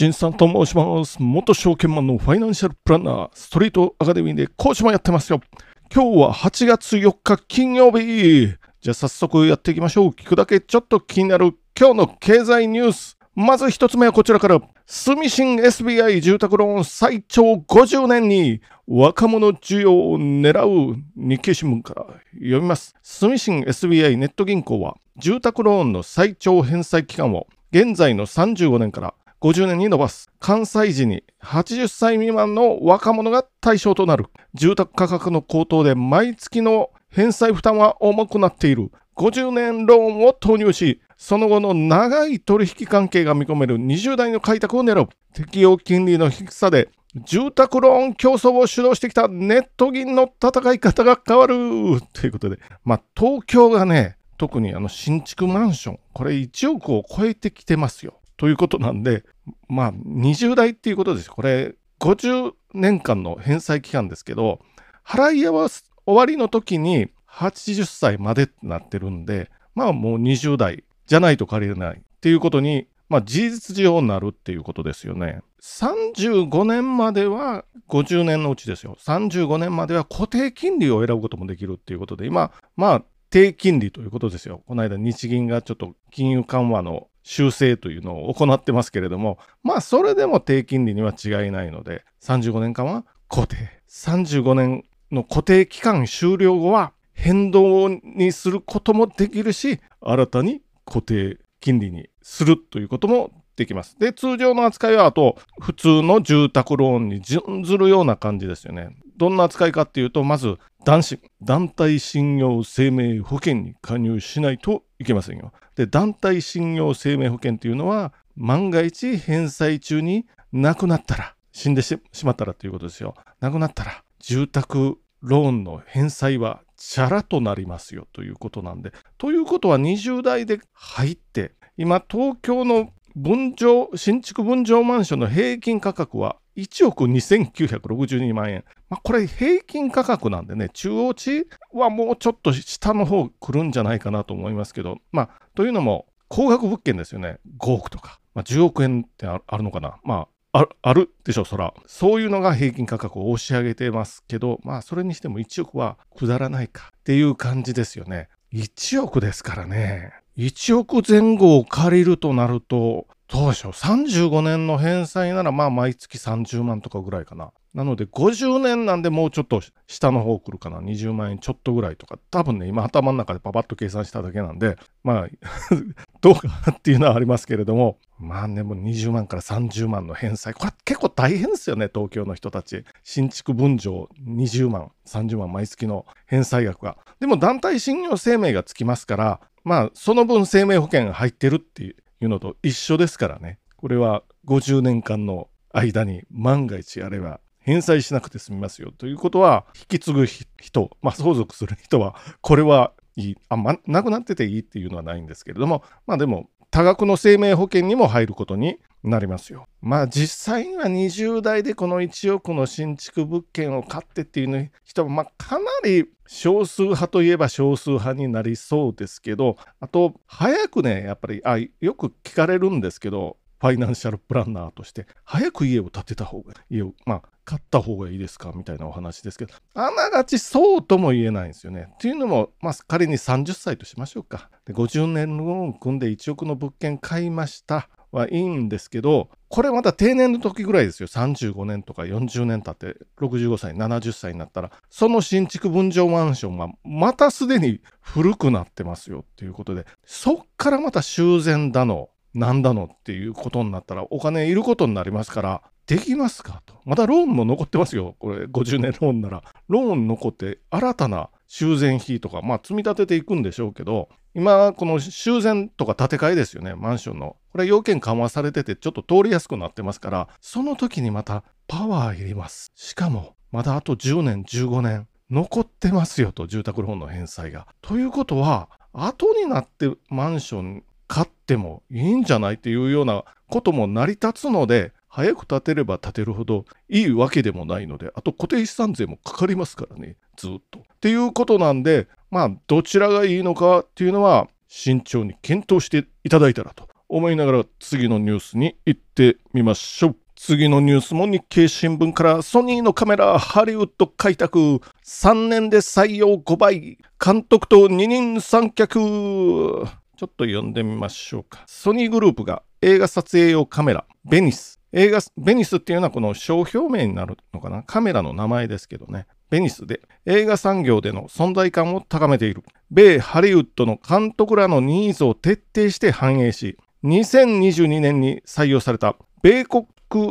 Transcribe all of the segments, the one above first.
新さんと申します。元証券マンのファイナンシャルプランナー、ストリートアカデミーで講師もやってますよ。今日は8月4日金曜日。じゃあ早速やっていきましょう。聞くだけちょっと気になる今日の経済ニュース。まず一つ目はこちらから。住信 SBI 住宅ローン最長50年に若者需要を狙う日経新聞から読みます。住信 SBI ネット銀行は住宅ローンの最長返済期間を現在の35年から50年に伸ばす。関西時に80歳未満の若者が対象となる。住宅価格の高騰で毎月の返済負担は重くなっている。50年ローンを投入し、その後の長い取引関係が見込める20代の開拓を狙う。適用金利の低さで住宅ローン競争を主導してきたネット銀の戦い方が変わるということで、まあ、東京がね、特にあの新築マンション、これ1億を超えてきてますよ。ということなんで、まあ、20代っていうことです。これ、50年間の返済期間ですけど、払い合わす終わりの時に80歳までってなってるんで、まあもう20代じゃないと借りれないっていうことに、まあ事実上なるっていうことですよね。35年までは50年のうちですよ。35年までは固定金利を選ぶこともできるっていうことで、今、まあ低金利ということですよ。この間日銀がちょっと金融緩和の修正というのを行ってますけれども、まあそれでも低金利には違いないので、35年間は固定。35年の固定期間終了後は変動にすることもできるし、新たに固定金利にするということもできます。で、通常の扱いはあと普通の住宅ローンに準ずるような感じですよね。どんな扱いかっていうと、まず団団体信用生命保険に加入しないといけませんよ。で、団体信用生命保険っていうのは、万が一返済中に亡くなったら、死んでしまったらということですよ。亡くなったら、住宅ローンの返済はチャラとなりますよということなんで。ということは20代で入って、今東京の分譲、新築分譲マンションの平均価格は1億2962万円。まあ、これ平均価格なんでね、中央値はもうちょっと下の方来るんじゃないかなと思いますけど、まあ、というのも、高額物件ですよね。5億とか。まあ、10億円ってあるのかな。まあ、あるでしょ、そら。そういうのが平均価格を押し上げてますけど、まあ、それにしても1億はくだらないかっていう感じですよね。1億ですからね。1億前後を借りるとなると、どうでしょう。35年の返済なら、まあ、毎月30万とかぐらいかな。なので、50年なんでもうちょっと下の方来るかな。20万円ちょっとぐらいとか。多分ね、今頭の中でパパッと計算しただけなんで、まあ、どうかっていうのはありますけれども、まあね、もう20万から30万の返済。これ結構大変ですよね、東京の人たち。新築分譲20万、30万毎月の返済額が。でも団体信用生命がつきますから、まあ、その分生命保険が入ってるっていういうのと一緒ですからね。これは50年間の間に万が一あれば返済しなくて済みますよということは、引き継ぐ人、まあ、相続する人は、これはいい、あ、ま、なくなってていいっていうのはないんですけれども、まあでも、多額の生命保険にも入ることになりますよ。まあ実際には20代でこの1億の新築物件を買ってっていう人はまあかなり少数派といえば少数派になりそうですけどあと早くねやっぱりあよく聞かれるんですけどファイナンシャルプランナーとして早く家を建てた方が家をまあ買った方がいいですかみたいなお話ですけど、あながちそうとも言えないんですよね。っていうのも、まあ、仮に30歳としましょうか。で50年ローン組んで1億の物件買いました。はいいんですけど、これまた定年の時ぐらいですよ。35年とか40年経って65歳、70歳になったら、その新築分譲マンションはまたすでに古くなってますよっていうことで、そっからまた修繕だの、なんだのっていうことになったらお金いることになりますから、できますかと。またローンも残ってますよ。これ50年ローンなら。ローン残って新たな修繕費とか、まあ積み立てていくんでしょうけど、今この修繕とか建て替えですよね、マンションの。これ要件緩和されててちょっと通りやすくなってますから、その時にまたパワーいります。しかも、まだあと10年、15年、残ってますよと、住宅ローンの返済が。ということは、後になってマンション買ってもいいんじゃないっていうようなことも成り立つので、早く建てれば建てるほどいいわけでもないので、あと固定資産税もかかりますからね、ずっと。っていうことなんで、まあ、どちらがいいのかっていうのは、慎重に検討していただいたらと思いながら次のニュースに行ってみましょう。次のニュースも日経新聞からソニーのカメラハリウッド開拓3年で採用5倍監督と二人三脚ちょっと読んでみましょうか。ソニーグループが映画撮影用カメラベニス映画ベニスっていうのはこの商標名になるのかなカメラの名前ですけどね。ベニスで映画産業での存在感を高めている。米ハリウッドの監督らのニーズを徹底して反映し、2022年に採用された米国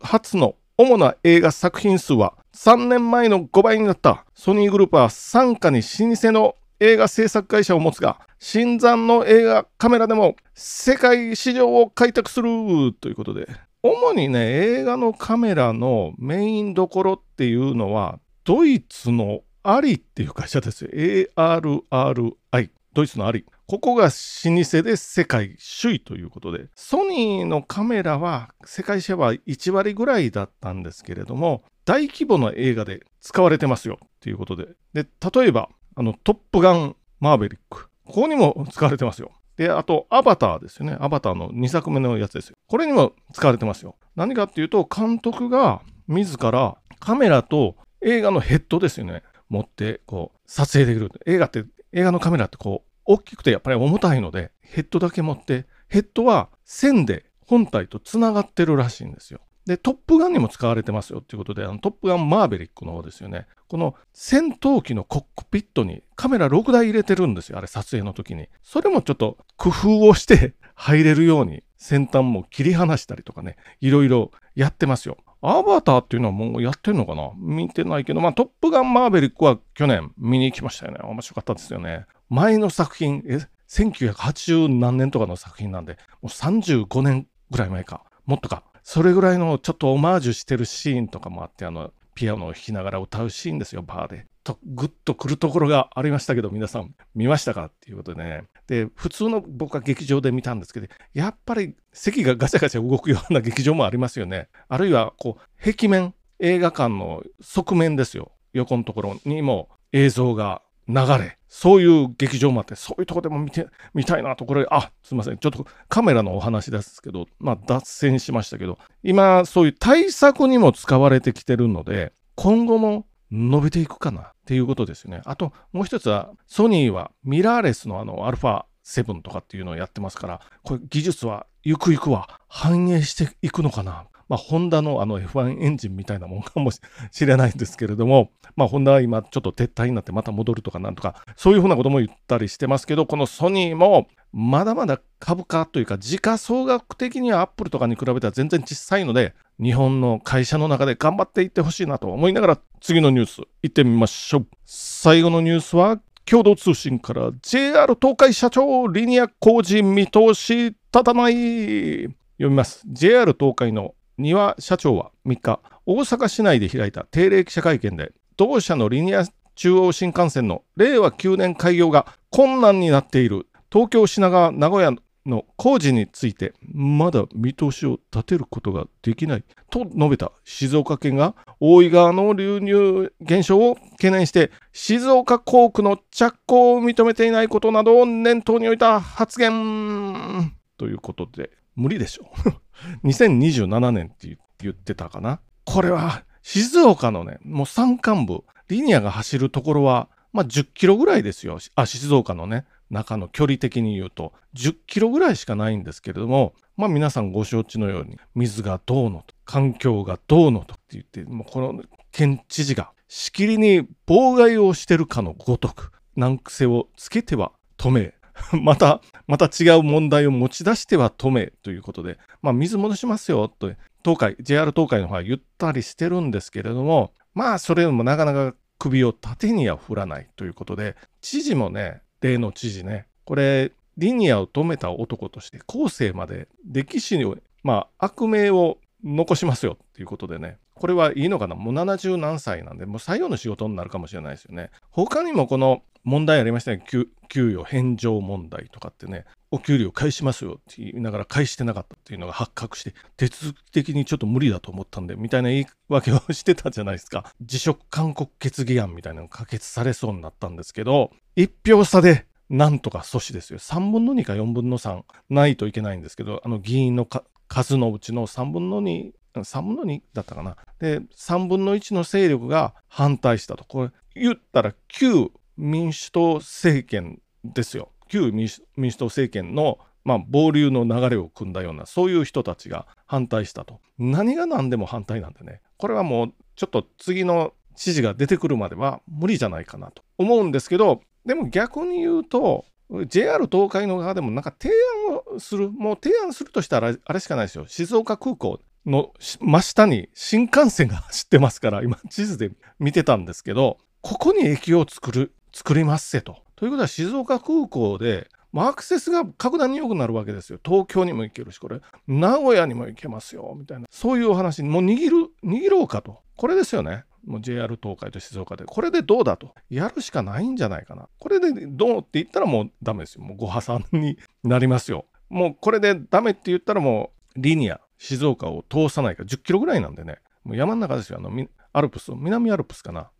初の主な映画作品数は3年前の5倍になったソニーグループは傘下に老舗の映画制作会社を持つが新参の映画カメラでも世界市場を開拓するということで主にね映画のカメラのメインどころっていうのはドイツのアリっていう会社ですよ ARRI ドイツのアリここが老舗で世界首位ということで、ソニーのカメラは世界シェアは1割ぐらいだったんですけれども、大規模な映画で使われてますよということで、で、例えば、あの、トップガンマーベリック。ここにも使われてますよ。で、あと、アバターですよね。アバターの2作目のやつですよ。これにも使われてますよ。何かっていうと、監督が自らカメラと映画のヘッドですよね。持って、こう、撮影できる。映画って、映画のカメラってこう、大きくてやっぱり重たいので、ヘッドだけ持って、ヘッドは線で本体とつながってるらしいんですよ。で、トップガンにも使われてますよっていうことで、あのトップガンマーベリックの方ですよね。この戦闘機のコックピットにカメラ6台入れてるんですよ。あれ撮影の時に。それもちょっと工夫をして入れるように先端も切り離したりとかね、いろいろやってますよ。アバターっていうのはもうやってんのかな？見てないけど、まあトップガンマーベリックは去年見に行きましたよね。面白かったですよね。前の作品、え、1980何年とかの作品なんで、もう35年ぐらい前か、もっとか、それぐらいのちょっとオマージュしてるシーンとかもあって、あの、ピアノを弾きながら歌うシーンですよ、バーで。と、ぐっと来るところがありましたけど、皆さん見ましたか？っていうことでね。で、普通の僕は劇場で見たんですけど、やっぱり席がガチャガチャ動くような劇場もありますよね。あるいは、こう、壁面、映画館の側面ですよ。横のところにも映像が流れ、そういう劇場もあって、そういうとこでも見てみたいなところで、あすいません、ちょっとカメラのお話ですけど、まあ脱線しましたけど、今、そういう対策にも使われてきてるので、今後も伸びていくかなっていうことですよね。あと、もう一つは、ソニーはミラーレスのあの、アルファ7とかっていうのをやってますから、これ技術はゆくゆくは反映していくのかなまあ、ホンダのあの F1 エンジンみたいなもんかもしれないんですけれども、まあ、ホンダは今ちょっと撤退になってまた戻るとかなんとか、そういうふうなことも言ったりしてますけど、このソニーもまだまだ株価というか、時価総額的にはアップルとかに比べたら全然小さいので、日本の会社の中で頑張っていってほしいなと思いながら、次のニュース行ってみましょう。最後のニュースは、共同通信から JR 東海社長リニア工事見通し立たない読みます JR 東海の丹羽社長は3日、大阪市内で開いた定例記者会見で、同社のリニア中央新幹線の令和9年開業が困難になっている東京品川名古屋の工事についてまだ見通しを立てることができないと述べた静岡県が大井川の流入減少を懸念して静岡工区の着工を認めていないことなどを念頭に置いた発言。ということで無理でしょ 2027年って言ってたかな。これは静岡のね、もう山間部、リニアが走るところは、まあ、10キロぐらいですよ。あ、静岡のね、中の距離的に言うと、10キロぐらいしかないんですけれども、まあ皆さんご承知のように、水がどうのと、環境がどうのとって言って、もうこの県知事がしきりに妨害をしてるかのごとく、難癖をつけては止め、また、また違う問題を持ち出しては止めということで、まあ、水戻しますよと、東海、JR 東海の方は言ったりしてるんですけれども、まあ、それでもなかなか首を縦には振らないということで、知事もね、例の知事ね、これ、リニアを止めた男として、後世まで歴史に、まあ、悪名を残しますよっていうことでね、これはいいのかな？もう70何歳なんで、もう最後の仕事になるかもしれないですよね。他にもこの問題ありましたね。給与返上問題とかってね、お給料返しますよって言いながら返してなかったっていうのが発覚して、手続き的にちょっと無理だと思ったんで、みたいな言い訳をしてたじゃないですか。辞職勧告決議案みたいなのが可決されそうになったんですけど、一票差でなんとか阻止ですよ。3分の2か4分の3ないといけないんですけど、あの議員の数のうちの3分の2、3分の2だったかな。で、3分の1の勢力が反対したと。これ言ったら旧民主党政権ですよ。旧民主党政権のまあ、暴流の流れを組んだようなそういう人たちが反対したと何が何でも反対なんでねこれはもうちょっと次の知事が出てくるまでは無理じゃないかなと思うんですけどでも逆に言うと JR 東海の側でもなんか提案をするもう提案するとしたらあれしかないですよ静岡空港の真下に新幹線が走ってますから今地図で見てたんですけどここに駅を作る作りますせと。ということは静岡空港でアクセスが格段に良くなるわけですよ。東京にも行けるし、これ、名古屋にも行けますよ、みたいな。そういうお話に、もう握る、握ろうかと。これですよね。JR 東海と静岡で。これでどうだと。やるしかないんじゃないかな。これでどうって言ったらもうダメですよ。もうご破産になりますよ。もうこれでダメって言ったらもうリニア、静岡を通さないか10キロぐらいなんでね。もう山の中ですよ。あの、アルプス、南アルプスかな。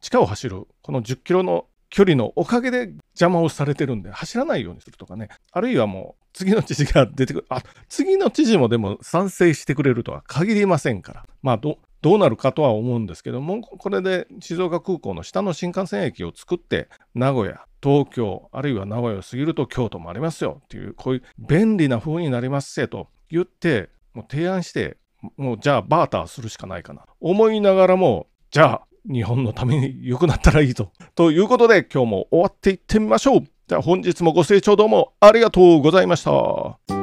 地下を走る、この10キロの距離のおかげで邪魔をされてるんで走らないようにするとかねあるいはもう次の知事が出てくるあ次の知事もでも賛成してくれるとは限りませんからまあどどうなるかとは思うんですけどもこれで静岡空港の下の新幹線駅を作って名古屋東京あるいは名古屋を過ぎると京都もありますよっていうこういう便利な風になりますせと言ってもう提案してもうじゃあバーターするしかないかな思いながらもじゃあ日本のために良くなったらいいと。ということで今日も終わっていってみましょう。じゃあ本日もご清聴どうもありがとうございました。